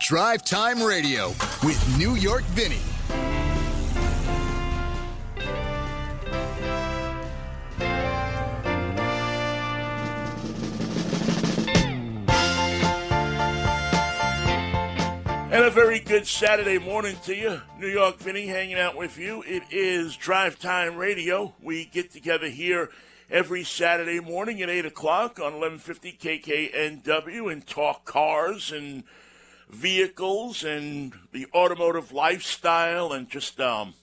Drive Time Radio with New York Vinnie. And a very good Saturday morning to you. New York Vinnie hanging out with you. It is Drive Time Radio. We get together here every Saturday morning at 8 o'clock on 1150 KKNW and talk cars and vehicles and the automotive lifestyle and just, um,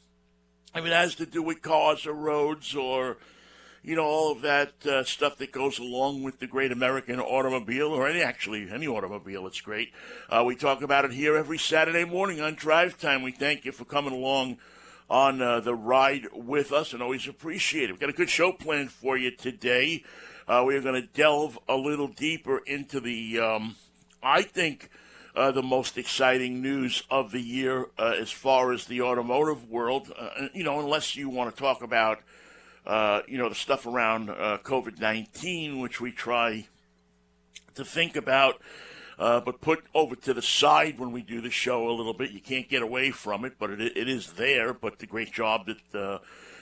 I mean, it has to do with cars or roads or, you know, all of that uh, stuff that goes along with the great American automobile or any, actually, any automobile. It's great. Uh, we talk about it here every Saturday morning on Drive Time. We thank you for coming along on uh, the ride with us and always appreciate it. We've got a good show planned for you today. Uh, we are going to delve a little deeper into the, um, I think, uh, the most exciting news of the year uh, as far as the automotive world. Uh, you know, unless you want to talk about, uh, you know, the stuff around COVID 19, which we try to think about uh, but put over to the side when we do the show a little bit. You can't get away from it, but it, it is there. But the great job that uh,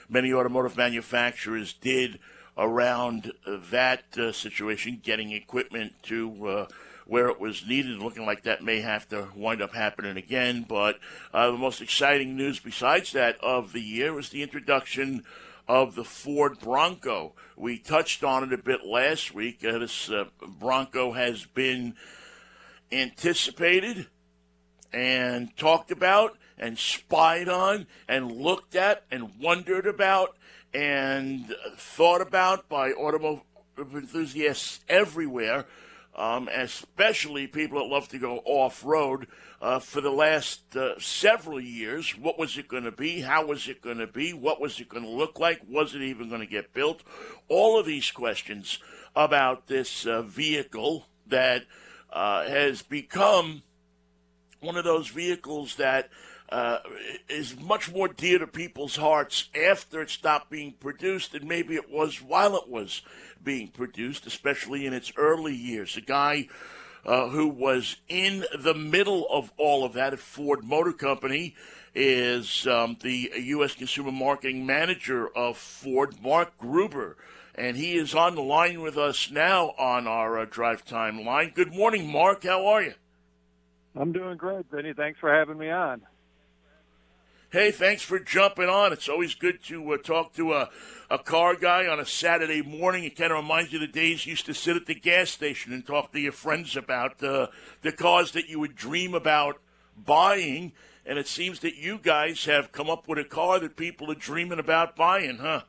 many automotive manufacturers did around that uh, situation, getting equipment to uh, where it was needed, looking like that may have to wind up happening again. But uh, the most exciting news besides that of the year was the introduction of the Ford Bronco. We touched on it a bit last week. Uh, this uh, Bronco has been anticipated and talked about and spied on and looked at and wondered about and thought about by automotive enthusiasts everywhere, um, especially people that love to go off road. Uh, for the last uh, several years, what was it going to be? How was it going to be? What was it going to look like? Was it even going to get built? All of these questions about this uh, vehicle that uh, has become one of those vehicles that uh, is much more dear to people's hearts after it stopped being produced than maybe it was while it was being produced, especially in its early years. A guy uh, who was in the middle of all of that at Ford Motor Company is um, the U.S. Consumer Marketing Manager of Ford, Mark Grueber and he is on the line with us now on our uh, drive time line. Good morning, Mark. How are you? I'm doing great, Vinnie. Thanks for having me on. Hey, thanks for jumping on. It's always good to uh, talk to a, a car guy on a Saturday morning. It kind of reminds you of the days you used to sit at the gas station and talk to your friends about uh, the cars that you would dream about buying. And it seems that you guys have come up with a car that people are dreaming about buying, huh?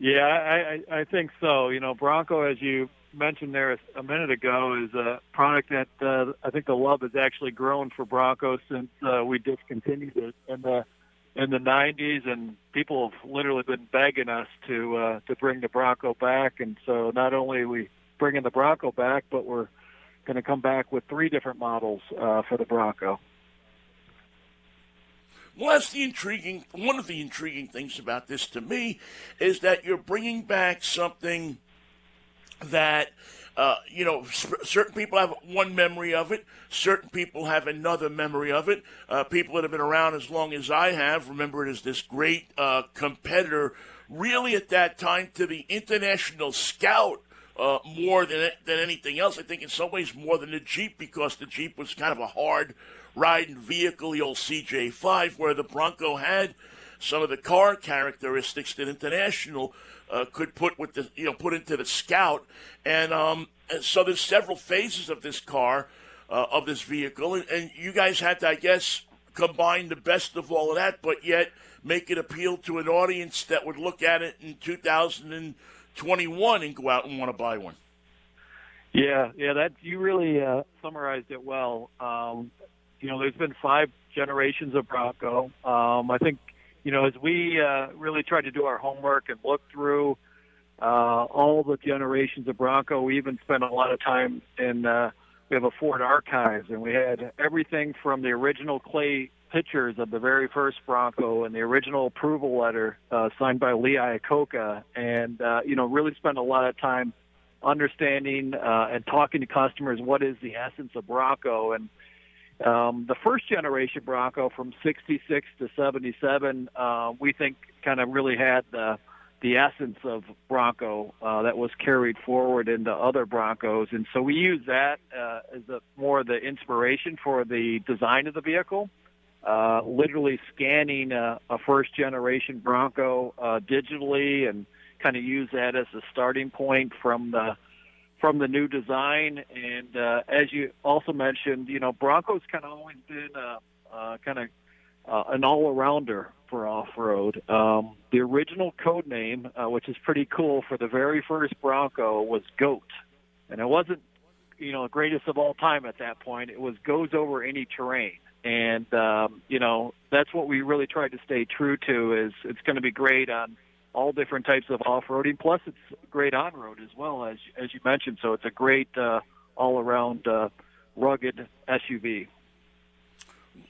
Yeah, I, I, I think so. You know, Bronco, as you mentioned there a minute ago, is a product that uh, I think the love has actually grown for Bronco since uh, we discontinued it in the in the 90s, and people have literally been begging us to uh, to bring the Bronco back. And so, not only are we bringing the Bronco back, but we're going to come back with three different models uh, for the Bronco. Well, that's the intriguing. One of the intriguing things about this to me is that you're bringing back something that uh, you know, certain people have one memory of it. Certain people have another memory of it. Uh, people that have been around as long as I have remember it as this great uh, competitor, really at that time to the international scout uh, more than than anything else. I think in some ways more than the Jeep because the Jeep was kind of a hard riding vehicle, the old CJ5, where the Bronco had some of the car characteristics that International uh, could put with the you know put into the Scout, and, um, and so there's several phases of this car, uh, of this vehicle, and, and you guys had to, I guess, combine the best of all of that, but yet make it appeal to an audience that would look at it in 2021 and go out and want to buy one. Yeah, yeah, that you really uh, summarized it well. Um, you know, there's been five generations of Bronco. Um, I think, you know, as we uh, really tried to do our homework and look through uh, all the generations of Bronco, we even spent a lot of time in. Uh, we have a Ford archives, and we had everything from the original clay pictures of the very first Bronco and the original approval letter uh, signed by Lee Iacocca, and uh, you know, really spent a lot of time understanding uh, and talking to customers what is the essence of Bronco and Um, the first generation Bronco from 66 to 77, uh, we think kind of really had the, the essence of Bronco uh, that was carried forward into other Broncos. And so we use that uh, as a, more the inspiration for the design of the vehicle. Uh, literally scanning a, a first generation Bronco uh, digitally and kind of use that as a starting point from the from the new design. And uh, as you also mentioned, you know, Bronco's kind of always been uh, uh, kind of uh, an all-arounder for off-road. Um, the original code name, uh, which is pretty cool, for the very first Bronco was Goat, and it wasn't, you know, greatest of all time at that point. It was goes over any terrain, and um, you know that's what we really tried to stay true to. Is it's going to be great on all different types of off-roading. Plus, it's great on-road as well as as you mentioned. So it's a great uh, all-around uh, rugged SUV.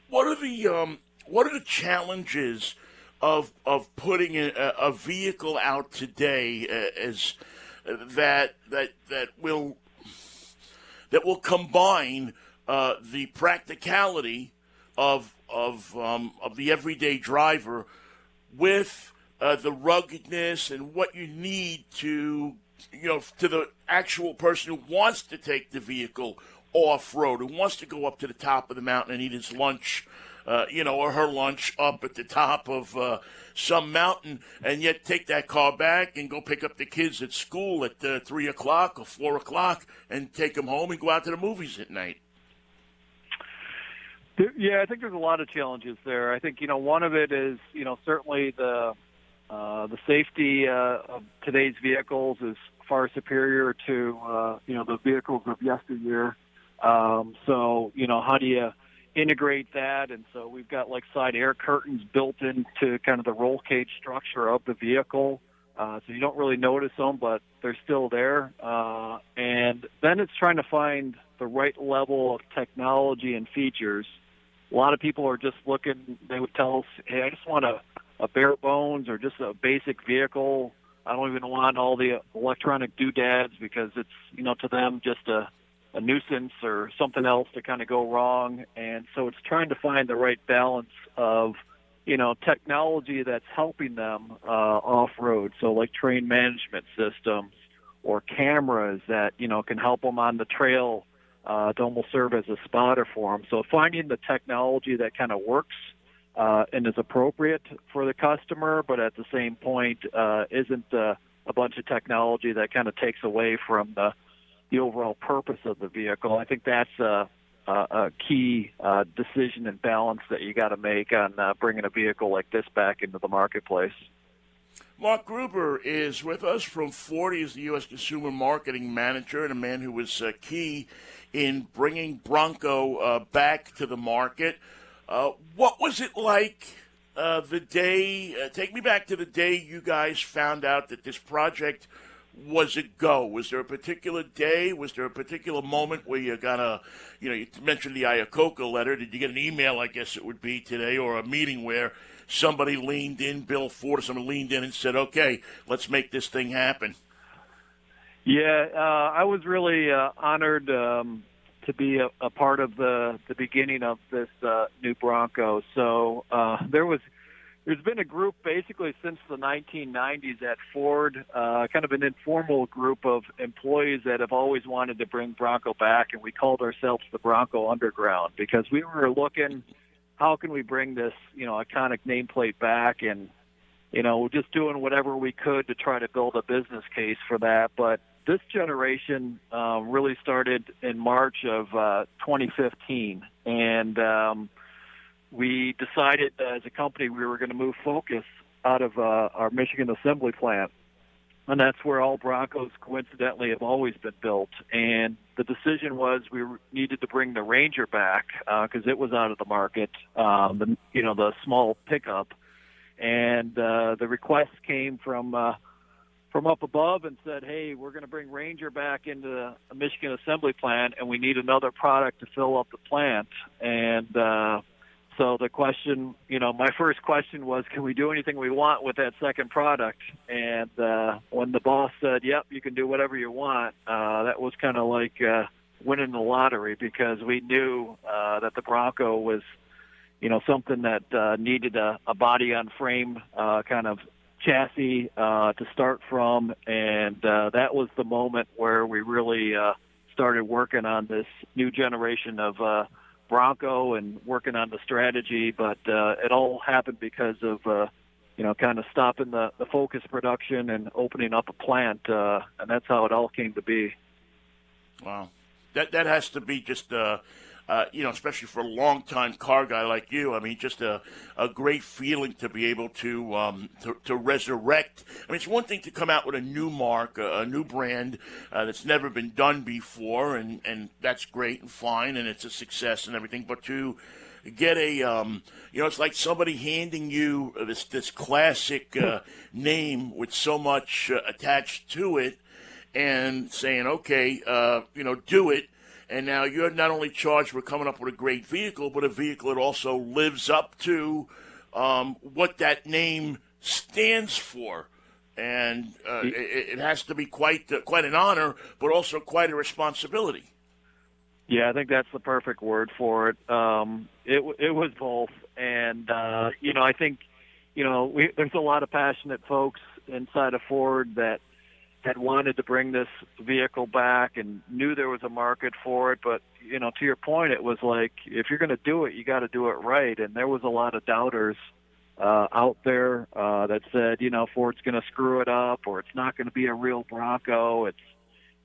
What are the um, what are the challenges of of putting a, a vehicle out today uh, as uh, that that that will that will combine uh, the practicality of of um, of the everyday driver with uh, the ruggedness and what you need to, you know, to the actual person who wants to take the vehicle off road, who wants to go up to the top of the mountain and eat his lunch, uh, you know, or her lunch up at the top of uh, some mountain, and yet take that car back and go pick up the kids at school at uh, three o'clock or four o'clock and take them home and go out to the movies at night. Yeah, I think there's a lot of challenges there. I think you know one of it is you know certainly the uh, the safety uh, of today's vehicles is far superior to uh, you know the vehicles of yesteryear. Um, so you know how do you integrate that? And so we've got like side air curtains built into kind of the roll cage structure of the vehicle. Uh, so you don't really notice them, but they're still there. Uh, and then it's trying to find the right level of technology and features. A lot of people are just looking. They would tell us, "Hey, I just want to a bare bones or just a basic vehicle. I don't even want all the electronic doodads because it's you know to them just a a nuisance or something else to kind of go wrong. And so it's trying to find the right balance of you know technology that's helping them uh, off road. So like terrain management systems or cameras that you know can help them on the trail uh, to almost serve as a spotter for them. So finding the technology that kind of works uh, and is appropriate for the customer, but at the same point uh, isn't uh, a bunch of technology that kind of takes away from the the overall purpose of the vehicle. I think that's a, a, a key uh, decision and balance that you got to make on uh, bringing a vehicle like this back into the marketplace. Mark Grueber is with us from Ford. as the U.S. Consumer Marketing Manager and a man who was uh, key in bringing Bronco uh, back to the market. Uh, what was it like uh, the day? Uh, take me back to the day you guys found out that this project was a go. Was there a particular day? Was there a particular moment where you got a, you know, you mentioned the Iacocca letter. Did you get an email? I guess it would be today, or a meeting where somebody leaned in, Bill Ford, or someone leaned in and said, "Okay, let's make this thing happen." Yeah, uh, I was really uh, honored um, to be a, a part of the the beginning of this uh, new Bronco. So uh, there was there's been a group basically since the 1990s at Ford, uh, kind of an informal group of employees that have always wanted to bring Bronco back, and we called ourselves the Bronco Underground because we were looking how can we bring this you know iconic nameplate back and you know just doing whatever we could to try to build a business case for that but this generation uh, really started in March of uh, 2015, and um, we decided as a company we were going to move focus out of uh, our Michigan assembly plant, and that's where all Broncos coincidentally have always been built. And the decision was we needed to bring the Ranger back because uh, it was out of the market, um, the you know the small pickup, and uh, the request came from. From up above and said, "Hey, we're going to bring Ranger back into a Michigan assembly plant, and we need another product to fill up the plant." And uh, so the question, you know, my first question was, "Can we do anything we want with that second product?" And uh, when the boss said, "Yep, you can do whatever you want," uh, that was kind of like uh, winning the lottery because we knew uh, that the Bronco was, you know, something that uh, needed a, a body on frame uh, kind of chassis uh, to start from, and uh, that was the moment where we really uh, started working on this new generation of uh, Bronco and working on the strategy. But uh, it all happened because of uh, you know kind of stopping the, the Focus production and opening up a plant, uh, and that's how it all came to be. Wow, that that has to be just. Uh uh, you know, especially for a long-time car guy like you. I mean, just a, a great feeling to be able to, um, to, to resurrect. I mean, it's one thing to come out with a new mark, a, a new brand uh, that's never been done before, and, and that's great and fine, and it's a success and everything. But to get a, um, you know, it's like somebody handing you this this classic uh, name with so much uh, attached to it, and saying, okay, uh, you know, do it and now you're not only charged with coming up with a great vehicle, but a vehicle that also lives up to um, what that name stands for. And uh, it, it, has to be quite uh, quite an honor, but also quite a responsibility. Yeah, I think that's the perfect word for it. Um, it it was both, and uh, you know, I think you know we, there's a lot of passionate folks inside of Ford that had wanted to bring this vehicle back and knew there was a market for it but you know to your point it was like if you're going to do it you got to do it right. And there was a lot of doubters uh out there uh that said you know Ford's going to screw it up or it's not going to be a real Bronco. It's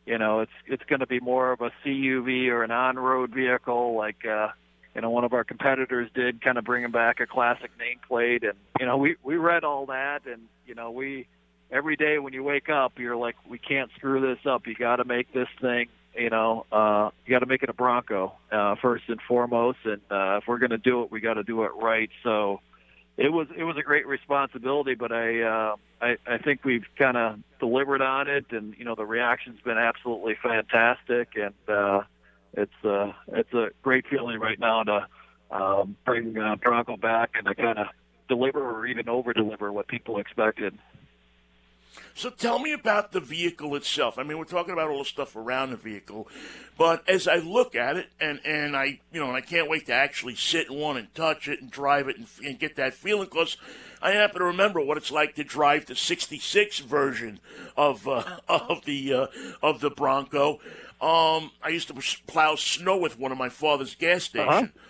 you know it's it's going to be more of a CUV or an on-road vehicle like uh you know one of our competitors did kind of bringing back a classic nameplate. And you know we we read all that and you know we every day when you wake up, you're like, we can't screw this up. You got to make this thing, you know, uh, you got to make it a Bronco uh, first and foremost. And uh, if we're going to do it, we got to do it right. So it was it was a great responsibility, but I uh, I, I think we've kind of delivered on it, and you know the reaction's been absolutely fantastic, and uh, it's uh, it's a great feeling right now to um, bring uh, Bronco back and to kind of deliver or even over deliver what people expected. So tell me about the vehicle itself. I mean, we're talking about all the stuff around the vehicle, but as I look at it, and, and I, you know, and I can't wait to actually sit in one and touch it and drive it and, and get that feeling because I happen to remember what it's like to drive the '66 version of uh, of the uh, of the Bronco. Um, I used to plow snow with one of my father's gas uh-huh. stations. Uh-huh.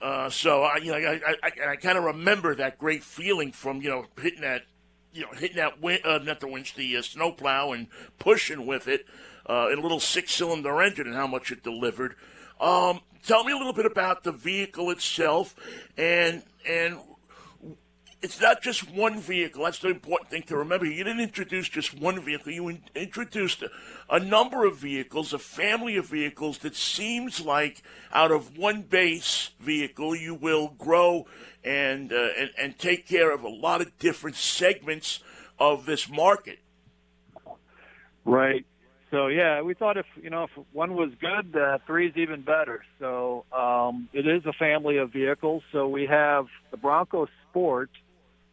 Uh, so I, you know, I, I, I, I kind of remember that great feeling from you know hitting that you know, hitting that win, uh, not the winch, the uh, snowplow and pushing with it uh, in a little six-cylinder engine and how much it delivered. Um, tell me a little bit about the vehicle itself and and it's not just one vehicle. That's the important thing to remember. You didn't introduce just one vehicle. You in- introduced a, a, number of vehicles, a family of vehicles that seems like out of one base vehicle, you will grow and, uh, and, and take care of a lot of different segments of this market. Right. So yeah, we thought if you know if one was good, uh, three is even better. So um, it is a family of vehicles. So we have the Bronco Sport,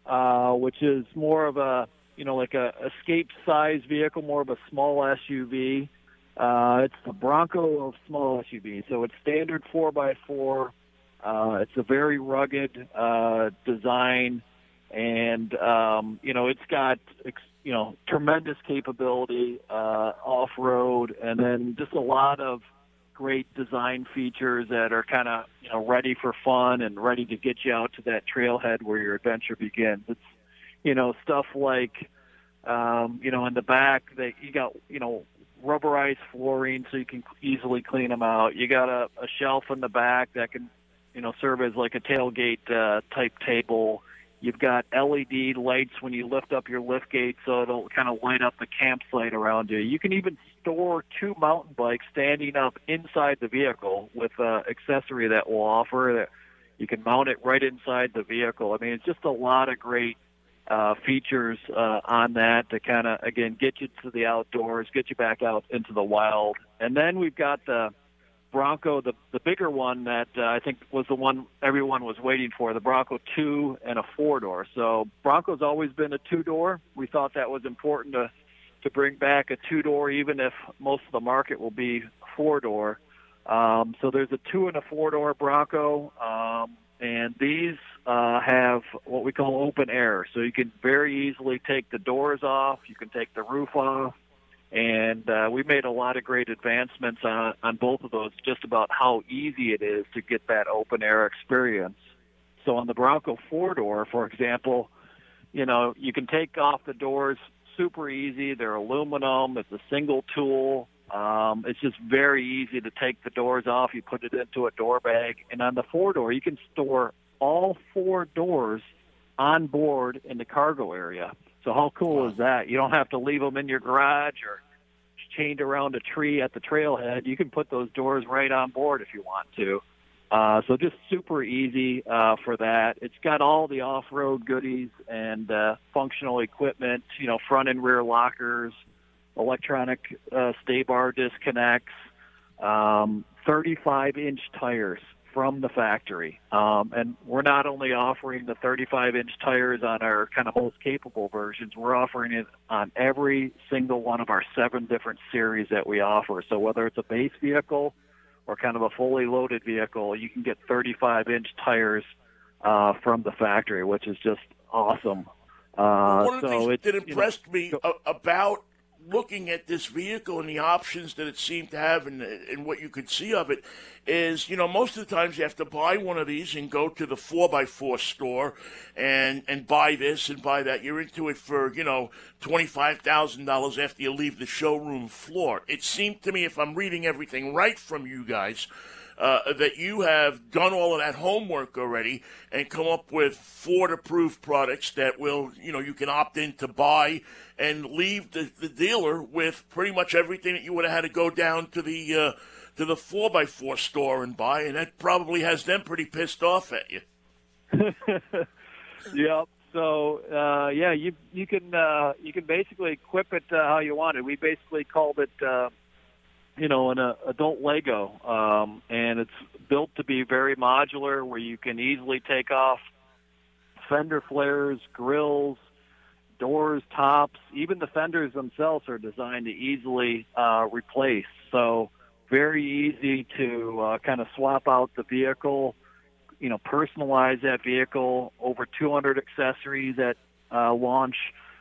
uh, which is more of a you know like a escape size vehicle, more of a small SUV. Uh, it's the Bronco of small SUV, so it's standard four by four. Uh, it's a very rugged uh, design, and um, you know it's got ex- you know tremendous capability uh, off road, and then just a lot of great design features that are kind of you know ready for fun and ready to get you out to that trailhead where your adventure begins. It's you know stuff like um, you know in the back that you got you know rubberized flooring so you can easily clean them out. You got a, a shelf in the back that can you know serve as like a tailgate uh, type table. You've got LED lights when you lift up your lift gate, so it'll kind of light up the campsite around you. You can even store two mountain bikes standing up inside the vehicle with an accessory that will offer that you can mount it right inside the vehicle. I mean, it's just a lot of great uh, features uh, on that to kind of again get you to the outdoors, get you back out into the wild, and then we've got the Bronco, the the bigger one that uh, I think was the one everyone was waiting for, the Bronco two and a four door. So Bronco's always been a two door. We thought that was important to to bring back a two door, even if most of the market will be four door. Um, so there's a two and a four door Bronco, um, and these uh, have what we call open air. So you can very easily take the doors off, you can take the roof off, and uh, we made a lot of great advancements on, on both of those, just about how easy it is to get that open air experience. So on the Bronco four door, for example, you know you can take off the doors super easy. They're aluminum. It's a single tool. Um, it's just very easy to take the doors off. You put it into a door bag, and on the four door, you can store all four doors on board in the cargo area. So how cool is that? You don't have to leave them in your garage or chained around a tree at the trailhead. You can put those doors right on board if you want to. Uh, so just super easy uh, for that. It's got all the off-road goodies and uh, functional equipment. You know, front and rear lockers, electronic uh, sway bar disconnects, um, 35-inch tires from the factory. Um, and we're not only offering the 35 inch tires on our kind of most capable versions, we're offering it on every single one of our seven different series that we offer. So whether it's a base vehicle or kind of a fully loaded vehicle, you can get 35 inch tires uh, from the factory, which is just awesome. Uh, One of the so things that impressed you know, me about looking at this vehicle and the options that it seemed to have and, and what you could see of it is, you know, most of the times you have to buy one of these and go to the 4x4 store and, and buy this and buy that. You're into it for, you know, $25,000 after you leave the showroom floor. It seemed to me, if I'm reading everything right from you guys, uh, that you have done all of that homework already and come up with Ford approved products that will, you know, you can opt in to buy and leave the, the dealer with pretty much everything that you would have had to go down to the uh, to the four by four store and buy, and that probably has them pretty pissed off at you. yep. So uh, yeah, you you can uh, you can basically equip it uh, how you want it. We basically called it uh, you know, an uh, adult Lego, um, and it's built to be very modular, where you can easily take off fender flares, grills, doors, tops, even the fenders themselves are designed to easily uh, replace. So very easy to uh, kind of swap out the vehicle, you know, personalize that vehicle. Over 200 accessories at uh, launch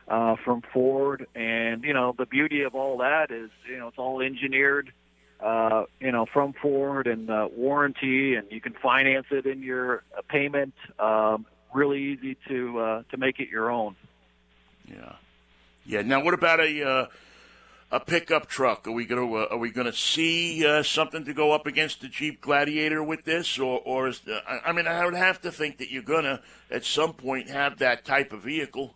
uh, from Ford, and you know the beauty of all that is you know it's all engineered, uh, you know from Ford and uh, warranty, and you can finance it in your uh, payment. Um, really easy to uh, to make it your own. Yeah, yeah. Now, what about a uh, a pickup truck? Are we going to uh, are we going to see uh, something to go up against the Jeep Gladiator with this, or or is the, I mean, I would have to think that you're going to at some point have that type of vehicle.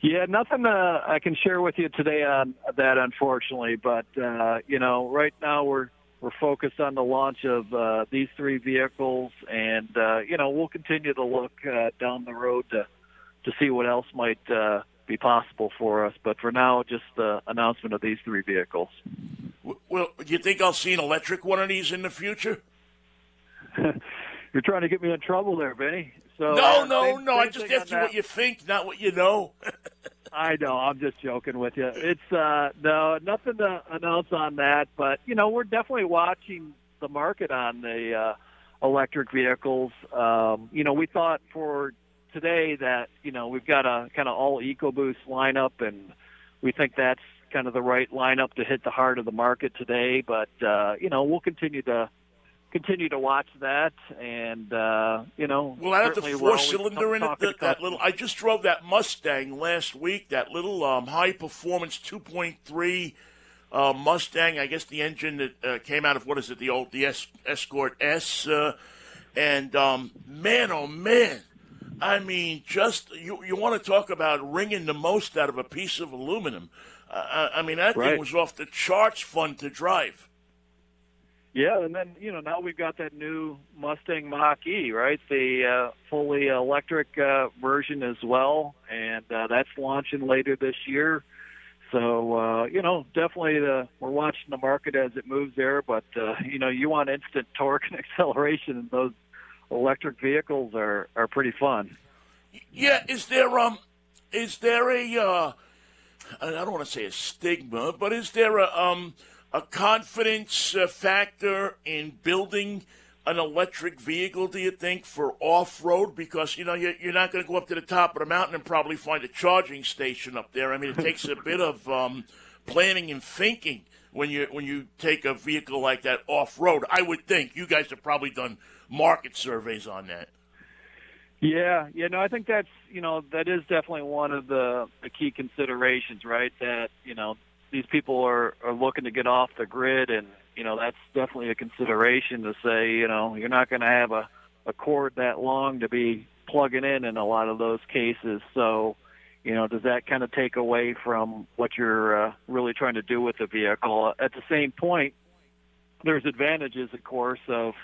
Yeah, nothing uh, I can share with you today on that, unfortunately. But uh, you know, right now we're we're focused on the launch of uh, these three vehicles, and uh, you know we'll continue to look uh, down the road to to see what else might uh, be possible for us. But for now, just the announcement of these three vehicles. Well, do you think I'll see an electric one of these in the future? You're trying to get me in trouble there, Vinnie. So no, uh, no, same, no. Same I just asked you what you think, not what you know. I know. I'm just joking with you. It's uh no, nothing to announce on that, but you know, we're definitely watching the market on the uh electric vehicles. Um, you know, we thought for today that, you know, we've got a kind of all EcoBoost lineup and we think that's kind of the right lineup to hit the heart of the market today, but uh, you know, we'll continue to continue to watch that, and uh, you know, well, I have the four cylinder in it. That, that, little, I just drove that Mustang last week. That little um, high performance two point three uh, Mustang. I guess the engine that uh, came out of what is it? The old the es- Escort S. Uh, and um, man, oh man, I mean, just you you want to talk about wringing the most out of a piece of aluminum. Uh, I mean, that right. thing was off the charts fun to drive. Yeah, and then you know now we've got that new Mustang Mach E, right? The uh, fully electric uh, version as well, and uh, that's launching later this year. So uh, you know, definitely the, we're watching the market as it moves there. But uh, you know, you want instant torque and acceleration, and those electric vehicles are are pretty fun. Yeah, is there um, is there a uh, I don't want to say a stigma, but is there a um a confidence uh, factor in building an electric vehicle, do you think, for off road? Because, you know, you're, you're not going to go up to the top of the mountain and probably find a charging station up there. I mean, it takes a bit of um, planning and thinking when you when you take a vehicle like that off road. I would think you guys have probably done market surveys on that. Yeah, yeah, no, I think that's you know that is definitely one of the the key considerations, right? That you know these people are are looking to get off the grid and you know that's definitely a consideration to say you know you're not going to have a a cord that long to be plugging in in a lot of those cases so you know does that kind of take away from what you're uh, really trying to do with the vehicle at the same point there's advantages of course of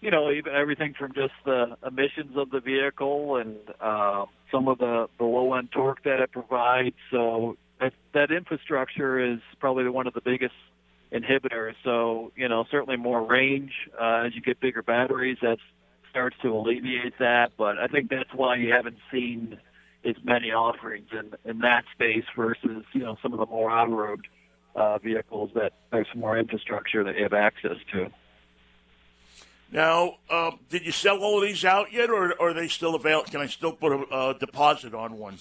you know even everything from just the emissions of the vehicle and uh, some of the the low end torque that it provides so that that infrastructure is probably one of the biggest inhibitors. So, you know, certainly more range uh, as you get bigger batteries. That starts to alleviate that. But I think that's why you haven't seen as many offerings in in that space versus you know some of the more on road uh, vehicles that there's more infrastructure that you have access to. Now, uh, did you sell all of these out yet, or, or are they still available? Can I still put a, a deposit on one?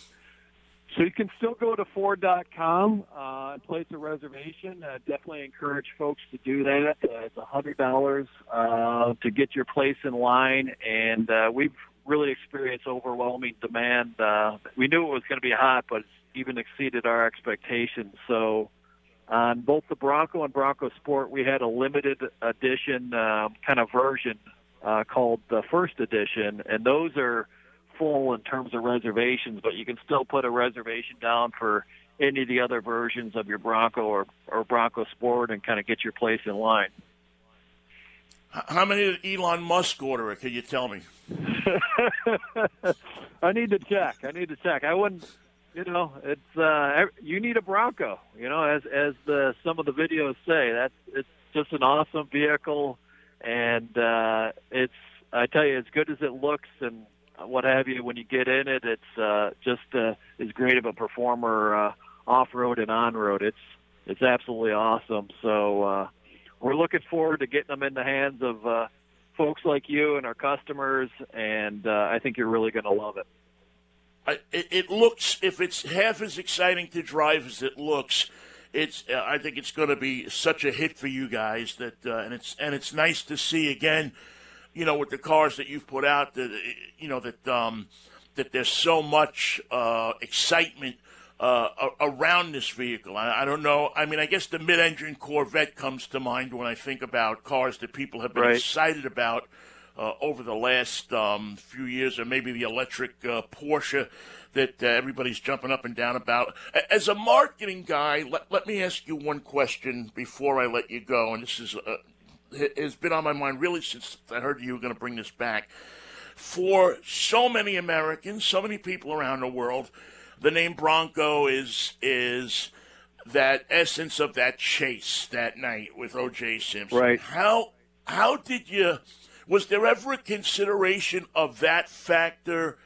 So you can still go to Ford.com uh, and place a reservation. Uh, definitely encourage folks to do that. Uh, it's a hundred dollars uh, to get your place in line, and uh, we've really experienced overwhelming demand. Uh, we knew it was going to be hot, but it's even exceeded our expectations. So on both the Bronco and Bronco Sport, we had a limited edition uh, kind of version uh, called the First Edition, and those are full in terms of reservations, but you can still put a reservation down for any of the other versions of your Bronco or, or Bronco Sport and kind of get your place in line. How many did Elon Musk order? it? Can you tell me? I need to check. I need to check. I wouldn't. You know, it's uh, you need a Bronco. You know, as as the some of the videos say, that's it's just an awesome vehicle, and uh, it's I tell you, as good as it looks and what have you. When you get in it, it's uh, just uh, as great of a performer uh, off road and on road. It's it's absolutely awesome. So uh, we're looking forward to getting them in the hands of uh, folks like you and our customers, and uh, I think you're really going to love it. it. It looks if it's half as exciting to drive as it looks. It's. I think it's going to be such a hit for you guys that, uh, and it's and it's nice to see again you know, with the cars that you've put out, that you know that um, that there's so much uh, excitement uh, around this vehicle. I, I, don't know. I mean, I guess the mid-engine Corvette comes to mind when I think about cars that people have been right. excited about uh, over the last um, few years, or maybe the electric uh, Porsche that uh, everybody's jumping up and down about. As a marketing guy, let, let me ask you one question before I let you go, and this is uh, has been on my mind really since I heard you were going to bring this back. For so many Americans, so many people around the world, the name Bronco is is that essence of that chase that night with O.J. Simpson. Right. How how did you? Was there ever a consideration of that factor?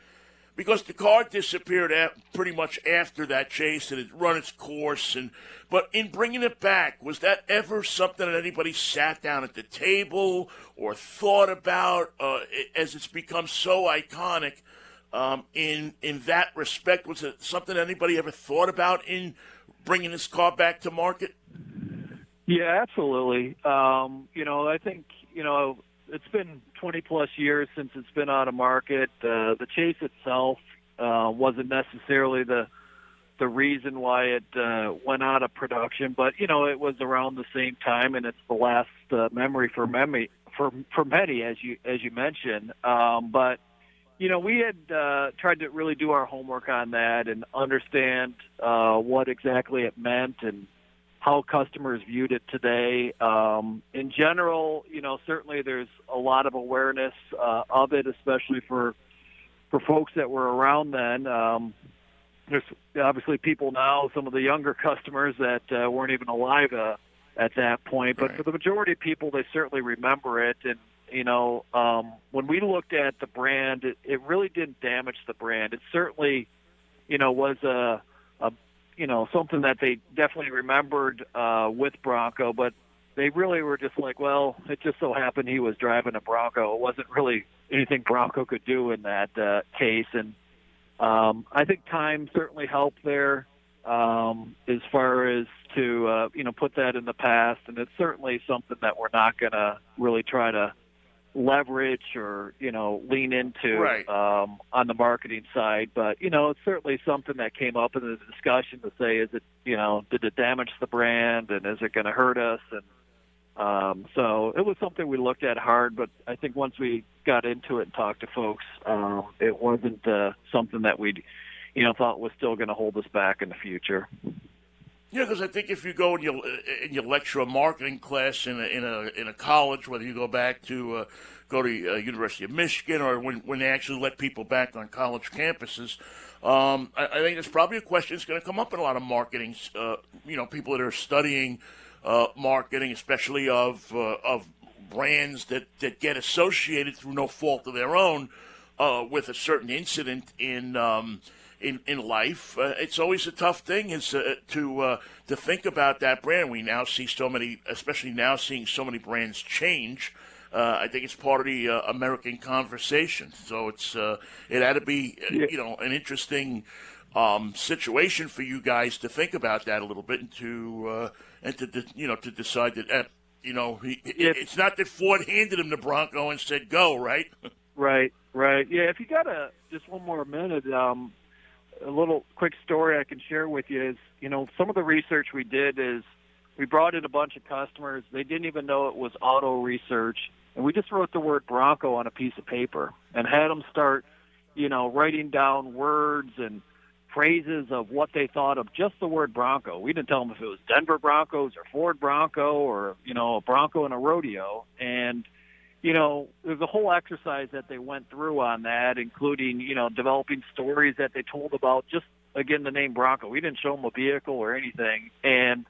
Because the car disappeared at, pretty much after that chase and it run its course and but in bringing it back, was that ever something that anybody sat down at the table or thought about uh, as it's become so iconic? Um, in in that respect, was it something anybody ever thought about in bringing this car back to market? Yeah, absolutely. Um, you know, I think you know it's been 20 plus years since it's been on a market. Uh, the chase itself uh, wasn't necessarily the the reason why it uh, went out of production, but you know it was around the same time, and it's the last uh, memory for many for for many, as you as you mentioned. Um, but you know we had uh, tried to really do our homework on that and understand uh, what exactly it meant and how customers viewed it today. Um, in general, you know certainly there's a lot of awareness uh, of it, especially for for folks that were around then. Um, there's obviously people now, some of the younger customers that uh, weren't even alive uh, at that point. But right. for the majority of people, they certainly remember it. And you know, um, when we looked at the brand, it, it really didn't damage the brand. It certainly, you know, was a, a you know something that they definitely remembered uh, with Bronco, but they really were just like, well, it just so happened he was driving a Bronco. It wasn't really anything Bronco could do in that uh, case, and um, I think time certainly helped there um, as far as to uh, you know put that in the past, and it's certainly something that we're not going to really try to leverage or you know lean into right. um, on the marketing side. But you know, it's certainly something that came up in the discussion to say, is it you know did it damage the brand and is it going to hurt us? And um, so it was something we looked at hard. But I think once we got into it and talked to folks, um, it wasn't uh, something that we'd you know thought was still going to hold us back in the future. Yeah, because I think if you go and you and you lecture a marketing class in a in a in a college, whether you go back to uh, go to uh, University of Michigan or when when they actually let people back on college campuses, um, I, I, think it's probably a question that's going to come up in a lot of marketing. Uh, you know, people that are studying uh, marketing, especially of uh, of brands that that get associated through no fault of their own uh, with a certain incident in. Um, in, in life. Uh, it's always a tough thing is uh, to uh, to think about that brand. We now see so many, especially now seeing so many brands change. Uh, I think it's part of the uh, American conversation. So it's uh, it had to be yeah. you know an interesting um, situation for you guys to think about that a little bit and to and to you know to decide that you know he, it's not that Ford handed him the Bronco and said go right. Right, right. Yeah, if you got a just one more minute, um, a little quick story I can share with you is, you know, some of the research we did is we brought in a bunch of customers. They didn't even know it was auto research, and we just wrote the word Bronco on a piece of paper and had them start, you know, writing down words and phrases of what they thought of just the word Bronco. We didn't tell them if it was Denver Broncos or Ford Bronco or you know a Bronco and a rodeo, and you know, there's a whole exercise that they went through on that, including, you know, developing stories that they told about just, again, the name Bronco. We didn't show them a vehicle or anything. And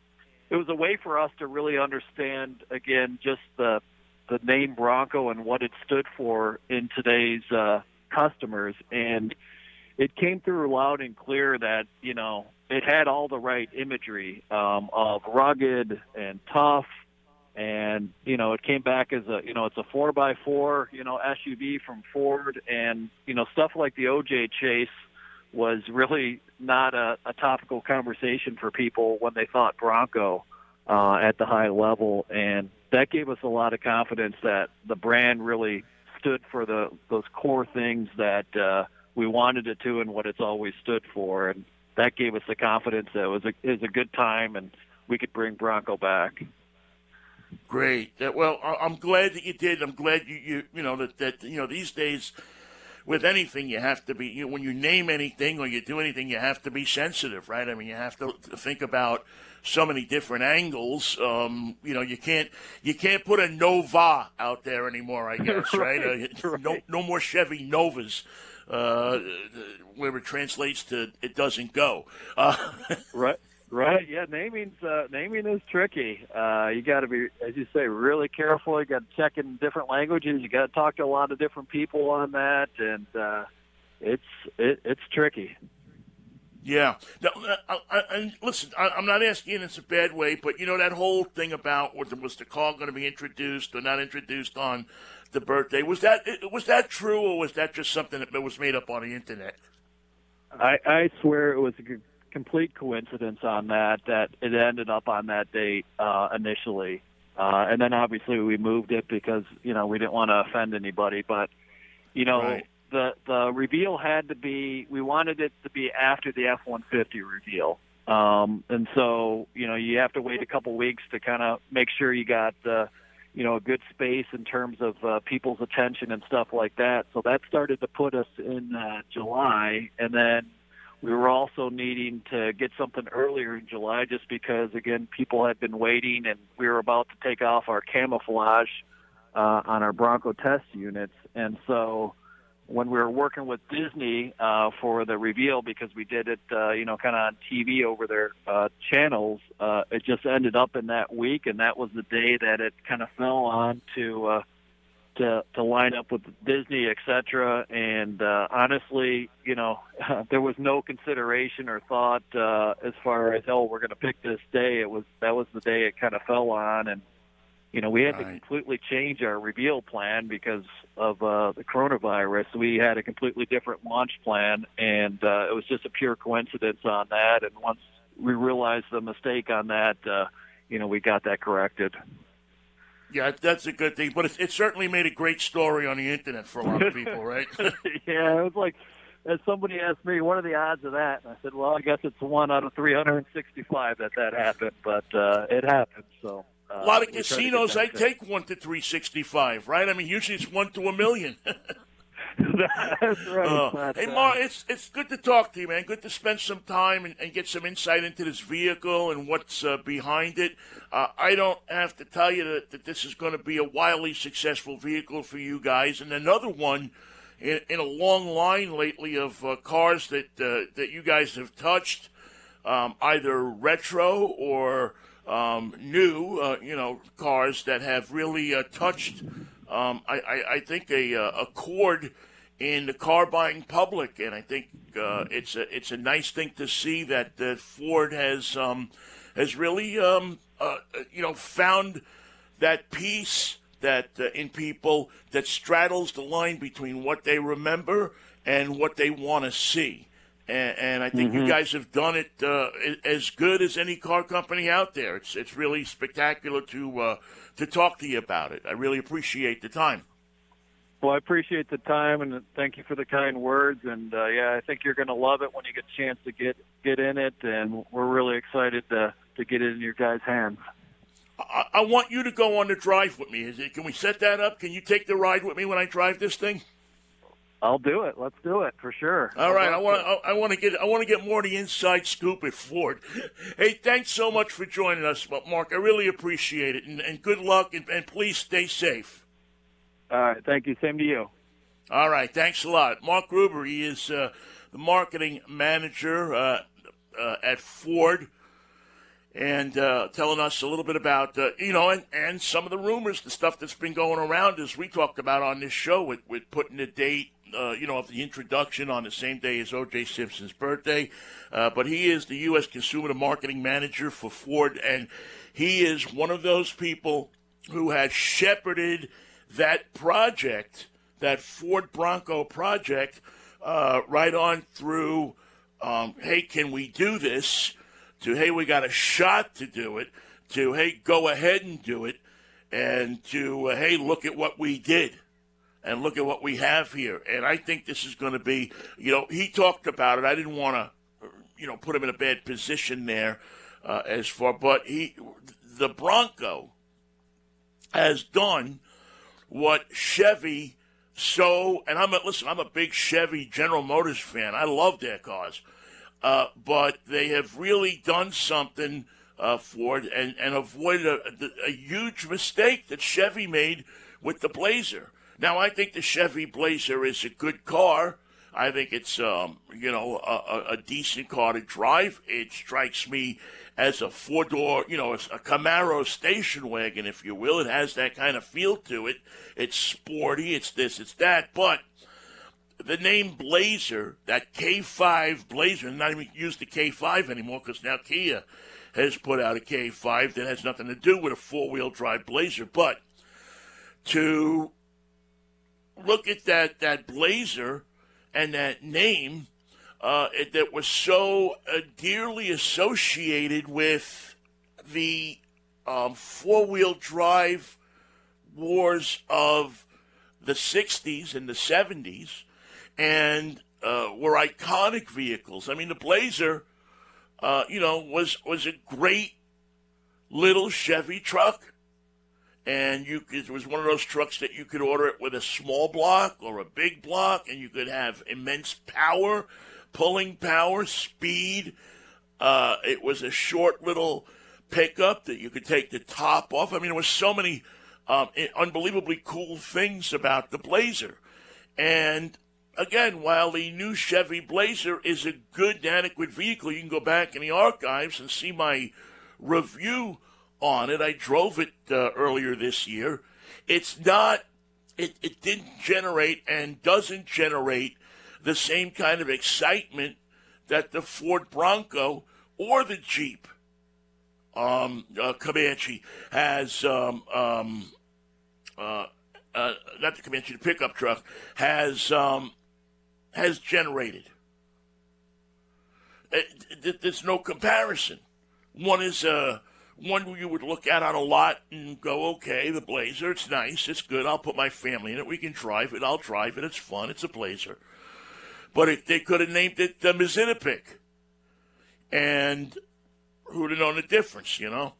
it was a way for us to really understand, again, just the, the name Bronco and what it stood for in today's uh, customers. And it came through loud and clear that, you know, it had all the right imagery um, of rugged and tough and you know it came back as a you know it's a four by four you know SUV from Ford, and you know stuff like the OJ Chase was really not a, a topical conversation for people when they thought Bronco uh, at the high level, and that gave us a lot of confidence that the brand really stood for the those core things that uh, we wanted it to and what it's always stood for, and that gave us the confidence that it was a, it was a good time and we could bring Bronco back. Great. Well, I'm glad that you did. I'm glad you you you know that that you know these days with anything you have to be you know, when you name anything or you do anything you have to be sensitive, right? I mean, you have to think about so many different angles. Um, you know, you can't you can't put a Nova out there anymore. I guess, right? right, uh, right. No no more Chevy Novas. Uh, where it translates to it doesn't go. Uh, right. Right. Naming is tricky. Uh, you got to be, as you say, really careful. You got to check in different languages. You got to talk to a lot of different people on that, and uh, it's it, it's tricky. Yeah. Now, I, I, listen, I, am not asking in a bad way, but you know that whole thing about was the car going to be introduced or not introduced on the birthday was that was that true or was that just something that was made up on the internet? I, I swear it was a complete coincidence on that that it ended up on that date uh, initially, uh, and then obviously we moved it because you know we didn't want to offend anybody. But you know right. the the reveal had to be we wanted it to be after the F one fifty reveal, um, and so you know you have to wait a couple weeks to kind of make sure you got the you know a good space in terms of uh, people's attention and stuff like that. So that started to put us in uh, July, and then we were also needing to get something earlier in July just because, again, people had been waiting and we were about to take off our camouflage uh, on our Bronco test units. And so when we were working with Disney uh, for the reveal, because we did it, uh, you know, kind of on TV over their uh, channels, uh, it just ended up in that week. And that was the day that it kind of fell on to, uh, to to line up with Disney, etc. And uh, honestly, you know, there was no consideration or thought uh, as far as oh, we're going to pick this day. It was that was the day it kind of fell on, and you know, we had right. to completely change our reveal plan because of uh, the coronavirus. We had a completely different launch plan, and uh, it was just a pure coincidence on that. And once we realized the mistake on that, uh, you know, we got that corrected. Yeah, that's a good thing. But it, it, certainly made a great story on the internet for a lot of people, right? yeah, it was like, as somebody asked me, what are the odds of that? And I said, well, I guess it's one out of 365 that that happened, but uh, it happened. So uh, a lot of casinos, I take one to 365, right? I mean, usually it's one to a million. That's right. Uh, hey, Mark, it's it's good to talk to you, man. Good to spend some time and, and get some insight into this vehicle and what's uh, behind it. Uh, I don't have to tell you that, that this is going to be a wildly successful vehicle for you guys, and another one in, in a long line lately of uh, cars that uh, that you guys have touched, um, either retro or um, new, uh, you know, cars that have really touched um, I, I, I, think a, uh, a chord in the car buying public, and I think uh, it's a it's a nice thing to see that that Ford has um, has really um, uh, you know found that peace that uh, in people that straddles the line between what they remember and what they want to see. And, and, I think mm-hmm. you guys have done it uh, as good as any car company out there. It's it's really spectacular to uh, to talk to you about it. I really appreciate the time. Well, I appreciate the time and thank you for the kind words. And uh, yeah, I think you're going to love it when you get a chance to get get in it, and we're really excited to to get it in your guys' hands. I, I want you to go on the drive with me. Is it? Can we set that up? Can you take the ride with me when I drive this thing? I'll do it. Let's do it for sure. All right, I want to. I want to get. I want to get more of the inside scoop at Ford. Hey, thanks so much for joining us, Mark. I really appreciate it, and, and good luck, and, and, please stay safe. All right, thank you. Same to you. All right, thanks a lot, Mark Grueber. He is uh, the marketing manager uh, uh, at Ford and uh, telling us a little bit about uh, you know and, and some of the rumors the stuff that's been going around as we talked about on this show with, with putting a date uh, you know, of the introduction on the same day as O.J. Simpson's birthday. Uh, but he is the U.S. Consumer Marketing Manager for Ford, and he is one of those people who has shepherded that project, that Ford Bronco project, uh, right on through. Um, hey, can we do this? To hey, we got a shot to do it. To hey, go ahead and do it. And to uh, hey, look at what we did and look at what we have here. And I think this is going to be, you know, he talked about it. I didn't want to, you know, put him in a bad position there uh, as far, but he, the Bronco has done what Chevy so, and I'm a, listen, I'm a big Chevy General Motors fan. I love their cars. Uh, but they have really done something uh, Ford and, and avoided a, a, huge mistake that Chevy made with the Blazer. Now, I think the Chevy Blazer is a good car. I think it's, um, you know, a, a, decent car to drive. It strikes me as a four door, you know, a Camaro station wagon, if you will. It has that kind of feel to it. It's sporty, it's this, it's that. But the name Blazer, that K5 Blazer, not even use the K5 anymore because now Kia has put out a K5 that has nothing to do with a four wheel drive Blazer. But to look at that that blazer and that name uh, that was so uh, dearly associated with the um, four wheel drive wars of the 60s and the 70s and uh, were iconic vehicles. I mean, the Blazer, uh, you know, was, was a great little Chevy truck and you it was one of those trucks that you could order it with a small block or a big block, and you could have immense power, pulling power, speed. Uh, it was a short little pickup that you could take the top off. I mean, there was so many um, unbelievably cool things about the Blazer, and again, while the new Chevy Blazer is a good, adequate vehicle, you can go back in the archives and see my review on it. I drove it uh, earlier this year. It's not it, it didn't generate and doesn't generate the same kind of excitement that the Ford Bronco or the Jeep um, uh, Comanche has, um, um, uh, uh, not the Comanche, the pickup truck has um, has generated. It, it, there's no comparison. One is a one you would look at on a lot and go, okay, the Blazer, it's nice, it's good. I'll put my family in it. We can drive it. I'll drive it. It's fun. It's a Blazer. But it, they could have named it the Mazinapic. And who'd have known the difference, you know?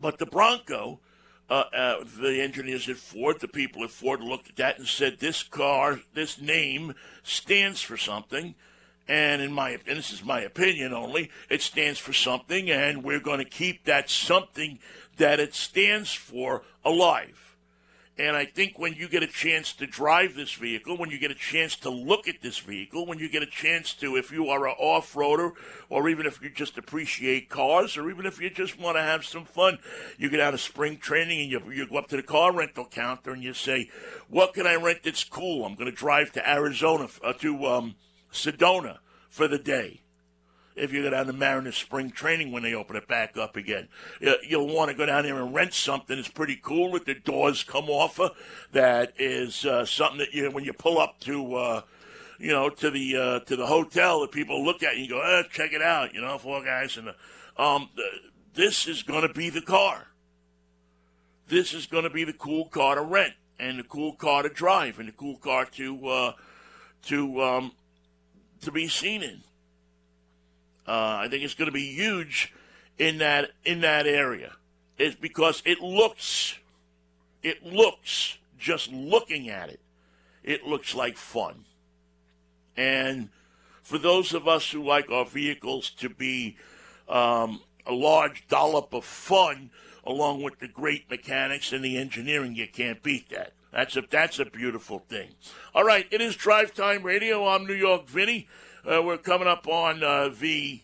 But the Bronco, uh, uh, the engineers at Ford, the people at Ford looked at that and said, this car, this name stands for something and in my and this is my opinion only, it stands for something, and we're going to keep that something that it stands for alive. And I think when you get a chance to drive this vehicle, when you get a chance to look at this vehicle, when you get a chance to, if you are an off roader, or even if you just appreciate cars, or even if you just want to have some fun, you get out of spring training and you, you go up to the car rental counter and you say, What can I rent that's cool? I'm going to drive to Arizona, uh, to um, Sedona for the day. If you go down to Mariners spring training when they open it back up again, you'll want to go down there and rent something that's pretty cool that the doors come off of. That is uh, something that you when you pull up to. Uh, you know, to the uh, to the hotel, that people look at you and go, eh, check it out. You know, four guys and um, this is going to be the car. This is going to be the cool car to rent and the cool car to drive and the cool car to uh, to um, to be seen in. Uh, I think it's going to be huge in that in that area. It's because it looks, it looks just looking at it, it looks like fun. And for those of us who like our vehicles to be um, a large dollop of fun, along with the great mechanics and the engineering, you can't beat that. That's a that's a beautiful thing. All right, it is Drive Time Radio. I'm New York Vinnie. Uh, we're coming up on uh, the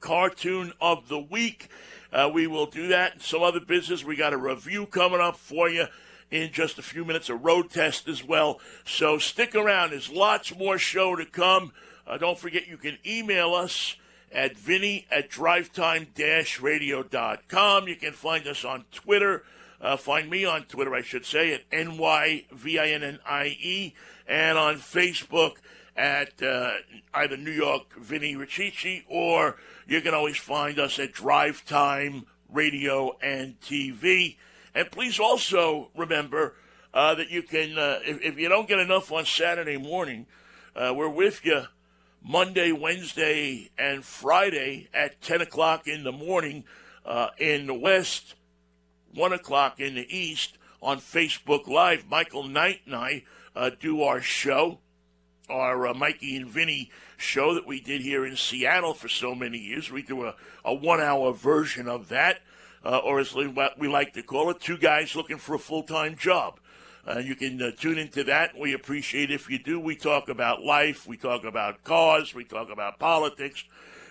cartoon of the week. Uh, we will do that and some other business. We got a review coming up for you in just a few minutes, a road test as well. So stick around. There's lots more show to come. Uh, don't forget you can email us at vinnie at drivetime-radio.com. You can find us on Twitter uh, find me on Twitter, I should say, at N-Y-V-I-N-N-I-E, and on Facebook at uh, either New York Vinnie Ricci, or you can always find us at Drive Time Radio and TV. And please also remember uh, that you can, uh, if, if, you don't get enough on Saturday morning, uh, we're with you Monday, Wednesday, and Friday at 10 o'clock in the morning uh, in the West 1 o'clock in the East on Facebook Live. Michael Knight and I uh, do our show, our uh, Mikey and Vinnie show that we did here in Seattle for so many years. We do a, a one hour version of that, uh, or as we like to call it, two guys looking for a full time job. Uh, you can uh, tune into that. We appreciate if you do. We talk about life, we talk about cars, we talk about politics,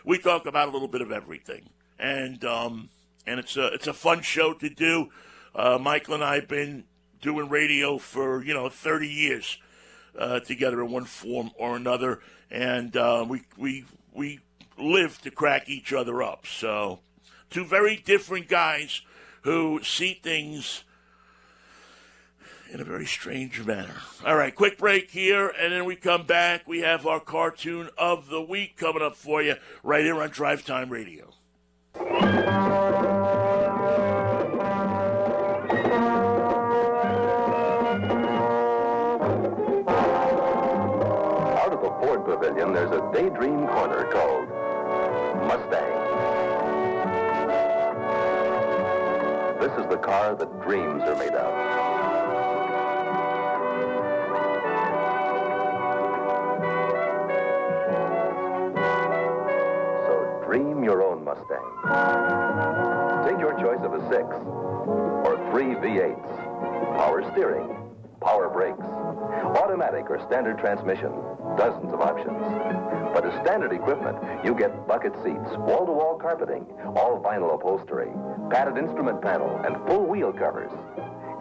we talk about a little bit of everything. And um, and it's a it's a fun show to do. Uh, Michael and I have been doing radio for you know 30 years uh, together in one form or another, and uh, we we we live to crack each other up. So, two very different guys who see things in a very strange manner. All right, quick break here, and then we come back. We have our cartoon of the week coming up for you right here on Drive Time Radio. Daydream corner called Mustang. This is the car that dreams are made of. So dream your own Mustang. Take your choice of a 6 or three V8s. Power steering, power brakes, automatic or standard transmission, dozens of options. But as standard equipment, you get bucket seats, wall-to-wall carpeting, all vinyl upholstery, padded instrument panel, and full wheel covers.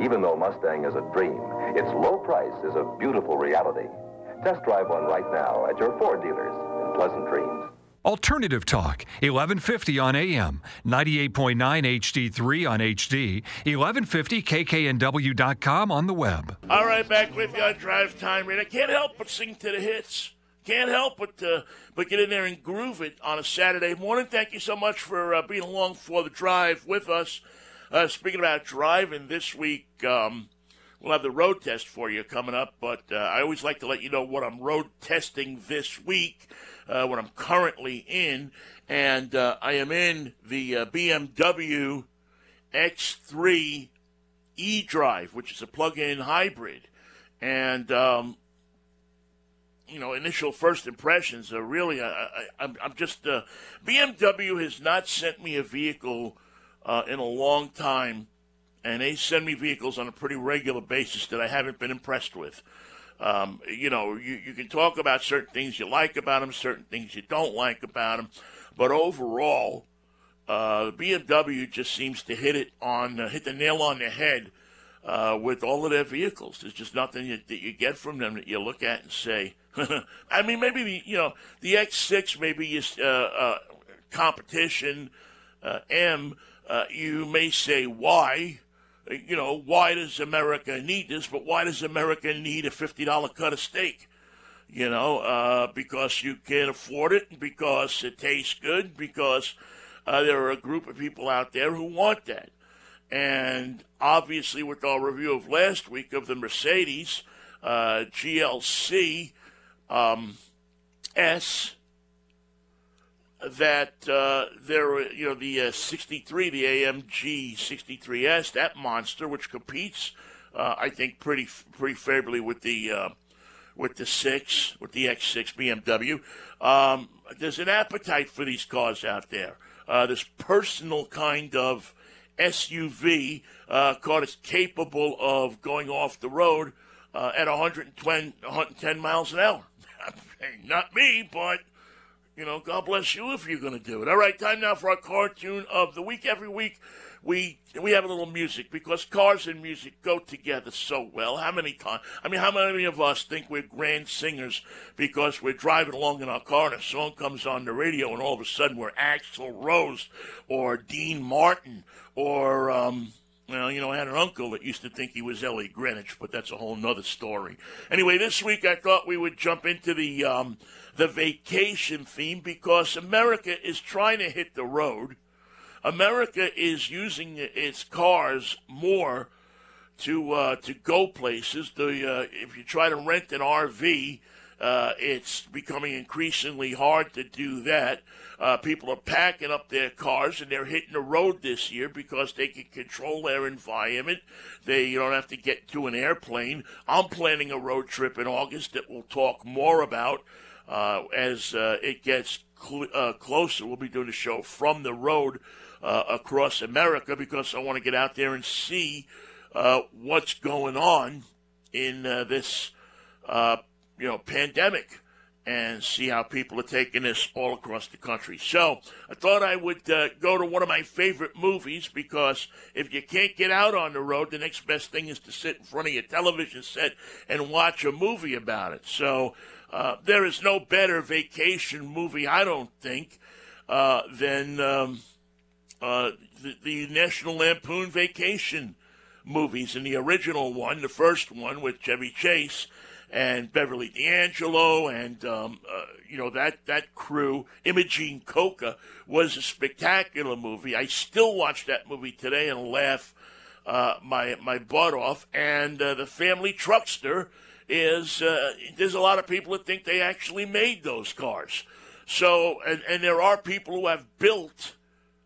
Even though Mustang is a dream, its low price is a beautiful reality. Test drive one right now at your Ford dealers in Pleasant Dreams. Alternative Talk, 1150 on AM, 98.9 HD3 on HD, 1150kknw.com on the web. All right, back with you on Drive Time Radio. Can't help but sing to the hits. Can't help but uh, but get in there and groove it on a Saturday morning. Thank you so much for uh, being along for the drive with us. Uh, speaking about driving, this week um, we'll have the road test for you coming up. But uh, I always like to let you know what I'm road testing this week uh, what I'm currently in, and uh, I am in the uh, BMW X3 e-Drive, which is a plug-in hybrid, and um, you know, initial first impressions are really, I, am just, uh, BMW has not sent me a vehicle uh, in a long time, and they send me vehicles on a pretty regular basis that I haven't been impressed with. Um, you know, you, you can talk about certain things you like about them, certain things you don't like about them, but overall, uh, BMW just seems to hit it on uh, hit the nail on the head uh, with all of their vehicles. There's just nothing you, that you get from them that you look at and say. I mean, maybe the you know the X6 maybe is uh, uh, competition uh, M. you may say why you know, why does America need this? But why does America need a $50 cut of steak? You know, uh, because you can't afford it, because it tastes good, because uh, there are a group of people out there who want that. And obviously, with our review of last week of the Mercedes uh, GLC um, S, that uh, there, you know, the uh, 63, the AMG 63S, that monster, which competes, uh, I think, pretty pretty favorably with the uh, with the six, with the X6 BMW. Um, there's an appetite for these cars out there. Uh, this personal kind of SUV uh, car is capable of going off the road at 120, 110 miles an hour. Not me, but you know, God bless you if you're going to do it. All right, time now for our cartoon of the week. Every week we we have a little music because cars and music go together so well. How many times? I mean, how many of us think we're grand singers because we're driving along in our car and a song comes on the radio and all of a sudden we're Axl Rose or Dean Martin or um, well, you know, I had an uncle that used to think he was Ellie Greenwich, but that's a whole nother story. Anyway, this week I thought we would jump into the um, the vacation theme because America is trying to hit the road. America is using its cars more to uh, to go places. The uh, if you try to rent an RV, uh, it's becoming increasingly hard to do that. Uh, people are packing up their cars and they're hitting the road this year because they can control their environment. They don't have to get to an airplane. I'm planning a road trip in August that we'll talk more about uh, as uh, it gets cl- uh, closer, we'll be doing a show from the road uh, across America because I want to get out there and see uh, what's going on in uh, this, you know, pandemic and see how people are taking this all across the country. So I thought I would uh, go to one of my favorite movies because if you can't get out on the road, the next best thing is to sit in front of your television set and watch a movie about it. So uh, there is no better vacation movie, I don't think, uh, than um, uh, the, the, National Lampoon Vacation movies. And the original one, the first one with Chevy Chase and Beverly D'Angelo and um, uh, you know that that crew, Imogene Coca, was a spectacular movie. I still watch that movie today and laugh uh, my my butt off. And the Family Truckster is uh, there's a lot of people that think they actually made those cars. So, and, and there are people who have built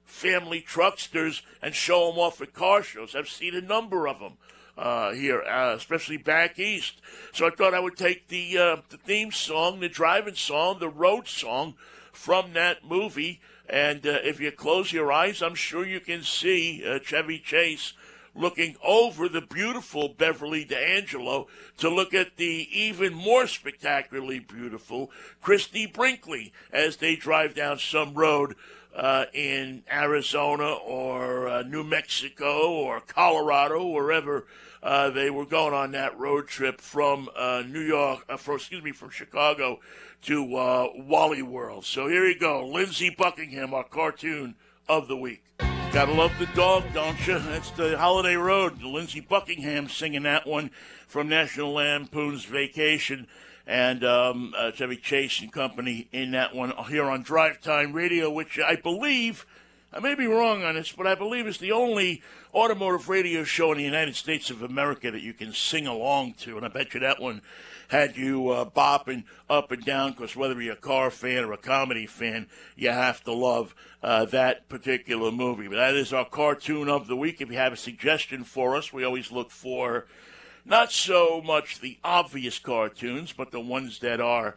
family trucksters and show them off at car shows. I've seen a number of them uh, here, uh, especially back east. So I thought I would take the uh, the theme song, the driving song, the road song from that movie. And uh, if you close your eyes, I'm sure you can see uh, Chevy Chase looking over the beautiful Beverly D'Angelo to look at the even more spectacularly beautiful Christie Brinkley as they drive down some road uh, in Arizona or uh, New Mexico or Colorado, wherever uh, they were going on that road trip from uh, New York, uh, from, excuse me, from Chicago to uh, Wally World. So here you go, Lindsey Buckingham, our cartoon of the week. Gotta love the dog, don't you? That's the Holiday Road. Lindsey Buckingham singing that one from National Lampoon's Vacation and um, uh, Chevy Chase and company in that one here on Drive Time Radio, which I believe, I may be wrong on this, but I believe it's the only automotive radio show in the United States of America that you can sing along to. And I bet you that one had you uh, bopping up and down because whether you're a car fan or a comedy fan, you have to love uh, that particular movie. But that is our cartoon of the week. If you have a suggestion for us, we always look for not so much the obvious cartoons, but the ones that are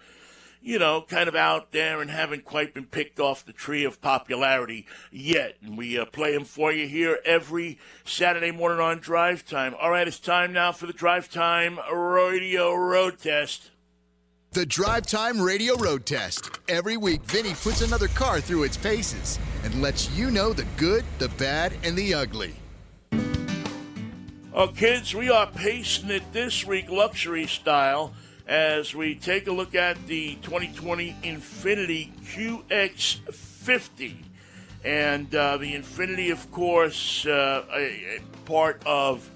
you know, kind of out there and haven't quite been picked off the tree of popularity yet. And we uh, play them for you here every Saturday morning on Drive Time. All right, it's time now for the Drive Time Radio Road Test. The Drive Time Radio Road Test. Every week, Vinnie puts another car through its paces and lets you know the good, the bad, and the ugly. Oh, kids, we are pacing it this week luxury style as we take a look at the 2020 Infiniti QX50. And uh, the Infiniti, of course, uh, a, a, part of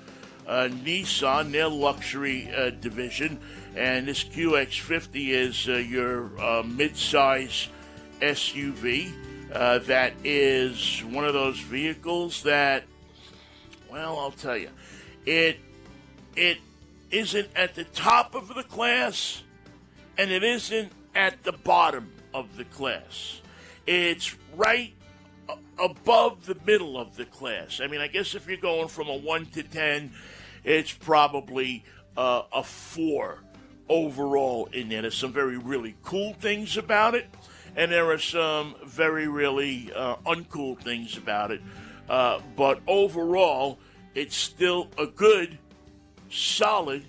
uh, Nissan, their luxury uh, division. And this QX50 is uh, your uh, midsize SUV that is one of those vehicles that, well, I'll tell you, it it isn't at the top of the class and it isn't at the bottom of the class. It's right above the middle of the class. I mean, I guess if you're going from a 1 to 10, it's probably uh, a 4 overall in there. There's some very, really cool things about it, and there are some very, really uh, uncool things about it. Uh, but overall, it's still a good solid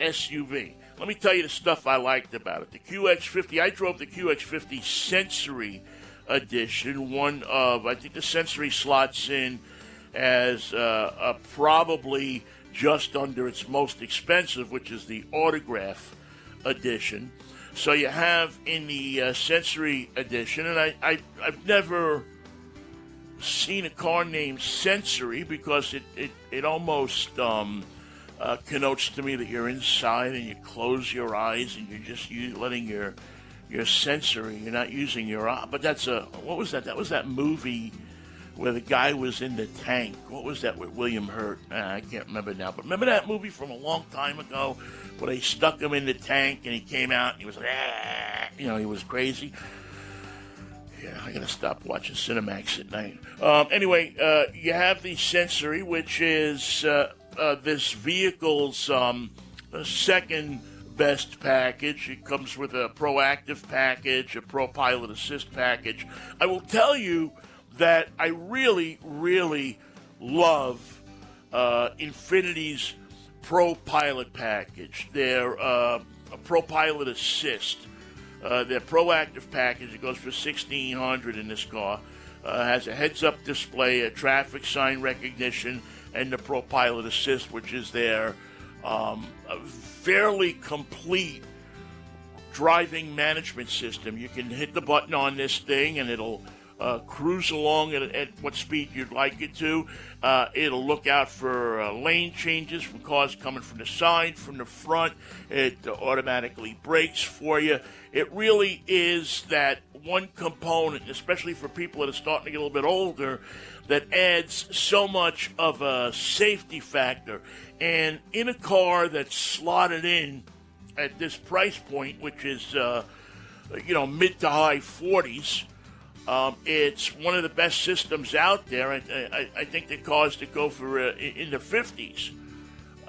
SUV. Let me tell you the stuff I liked about it. The QX50, I drove the QX50 Sensory Edition, one of, I think the Sensory slots in as uh, probably just under its most expensive, which is the Autograph Edition. So you have in the uh, Sensory Edition, and I, I, I've never seen a car named Sensory because it, it, it almost um, uh, connotes to me that you're inside and you close your eyes and you're just letting your your sensory. You're not using your eye. But that's a what was that? That was that movie where the guy was in the tank. What was that with William Hurt? Ah, I can't remember now. But remember that movie from a long time ago where they stuck him in the tank and he came out and he was like, ah, you know, he was crazy. Yeah, I gotta stop watching Cinemax at night. Um, anyway, uh, you have the sensory, which is uh, uh, this vehicle's um, second best package. It comes with a proactive package, a pro pilot assist package. I will tell you that I really, really love uh, Infiniti's pro pilot package. Their uh, pro pilot assist. Uh, their proactive package, it goes for 1600 in this car, uh, has a heads up display, a traffic sign recognition, and the Pro Pilot Assist, which is their um, fairly complete driving management system. You can hit the button on this thing and it'll uh, cruise along at, at, what speed you'd like it to. Uh, it'll look out for uh, lane changes from cars coming from the side, from the front. It automatically brakes for you. It really is that one component, especially for people that are starting to get a little bit older, that adds so much of a safety factor. And in a car that's slotted in at this price point, which is, uh, you know, mid to high 40s, um, it's one of the best systems out there. I, I, I think the cars that go for uh, in the 50s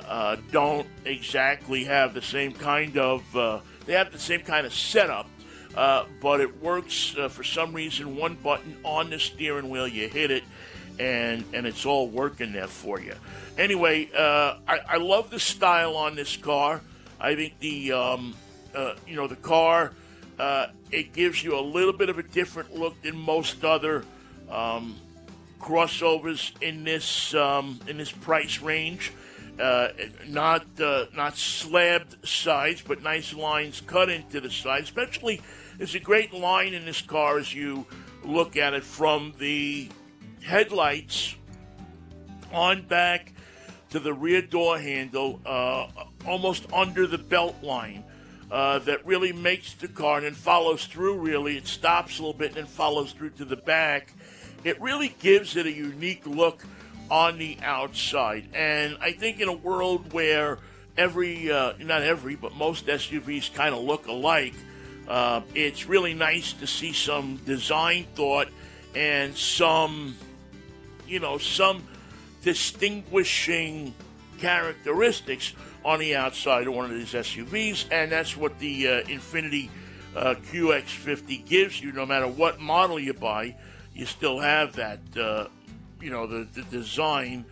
uh, don't exactly have the same kind of, uh, they have the same kind of setup. Uh, but it works uh, for some reason. One button on the steering wheel, you hit it, and and it's all working there for you. Anyway, uh, I, I, love the style on this car. I think the um, you know the car Uh, it gives you a little bit of a different look than most other um, crossovers in this um, in this price range. Uh, not uh, not slabbed sides, but nice lines cut into the sides. Especially, there's a great line in this car as you look at it from the headlights on back to the rear door handle, uh, almost under the belt line. Uh, that really makes the car and follows through. Really, it stops a little bit and then follows through to the back. It really gives it a unique look on the outside. And I think in a world where every, uh, not every, but most SUVs kind of look alike, uh, it's really nice to see some design thought and some, you know, some distinguishing characteristics on the outside of one of these SUVs, and that's what the uh, Infiniti uh, QX50 gives you. No matter what model you buy, you still have that, uh, you know, the, the, design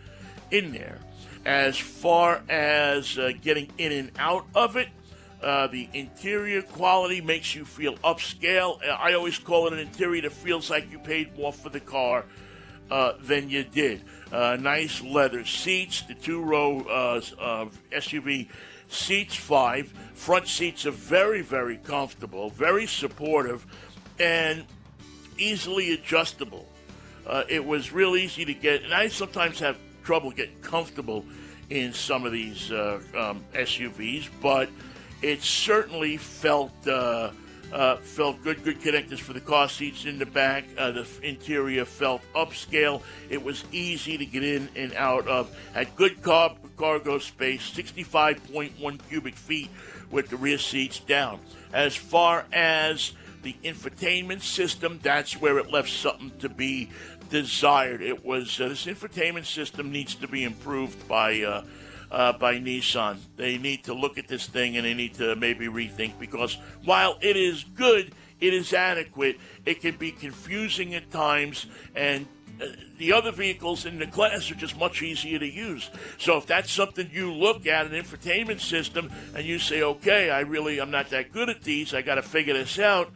in there. As far as uh, getting in and out of it, uh, the interior quality makes you feel upscale. I always call it an interior that feels like you paid more for the car uh, than you did. Uh, nice leather seats, the two row uh, SUV seats five. Front seats are very, very comfortable, very supportive, and easily adjustable. Uh, it was real easy to get, and I sometimes have trouble getting comfortable in some of these uh, um, SUVs, but it certainly felt uh, uh, felt good, good connectors for the car seats in the back. Uh, the interior felt upscale. It was easy to get in and out of. Had good car- cargo space, 65.1 cubic feet with the rear seats down. As far as the infotainment system, that's where it left something to be desired. It was uh, this infotainment system needs to be improved by uh, by Nissan. They need to look at this thing and they need to maybe rethink because while it is good, it is adequate. It can be confusing at times, and uh, the other vehicles in the class are just much easier to use. So if that's something you look at an infotainment system and you say, okay, I really I'm not that good at these, I got to figure this out.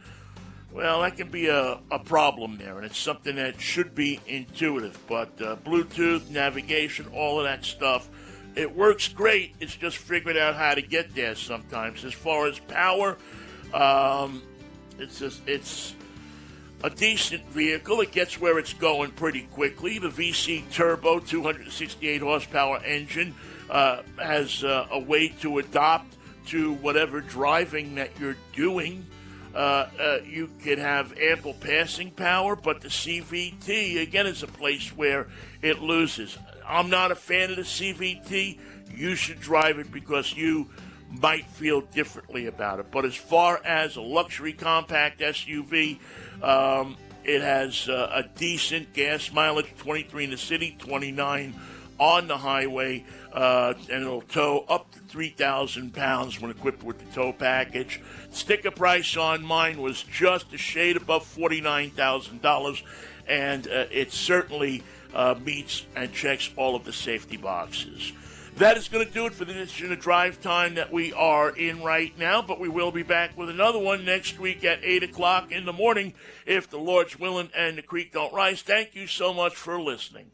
Well, that can be a, a problem there, and it's something that should be intuitive. But uh, Bluetooth, navigation, all of that stuff it works great. It's just figuring out how to get there sometimes. As far as power, um, it's just, it's a decent vehicle. It gets where it's going pretty quickly. The VC Turbo 268 horsepower engine uh, has uh, a way to adopt to whatever driving that you're doing. Uh, uh, you can have ample passing power, but the CVT again is a place where it loses. I'm not a fan of the CVT. You should drive it because you might feel differently about it. But as far as a luxury compact SUV, um, it has uh, a decent gas mileage 23 in the city, 29 on the highway, uh, and it'll tow up to 3,000 pounds when equipped with the tow package. Sticker price on mine was just a shade above $49,000, and uh, certainly uh, meets and checks all of the safety boxes. That is going to do it for the edition of Drive Time that we are in right now, but we will be back with another one next week at 8 o'clock in the morning if the Lord's willing and the creek don't rise. Thank you so much for listening.